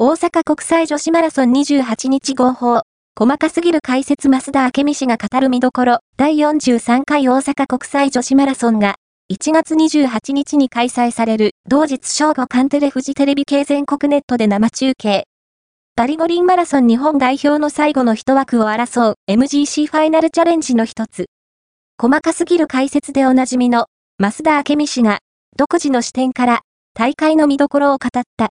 大阪国際女子マラソン28日号砲。細かすぎる解説増田明美氏が語る見どころ、第43回大阪国際女子マラソンが、1月28日に開催される、同日正午カンテレフジテレビ系全国ネットで生中継。パリ五輪マラソン日本代表の最後の一枠を争う MGC ファイナルチャレンジの一つ。細かすぎる解説でおなじみの、増田明美氏が、独自の視点から、大会の見どころを語った。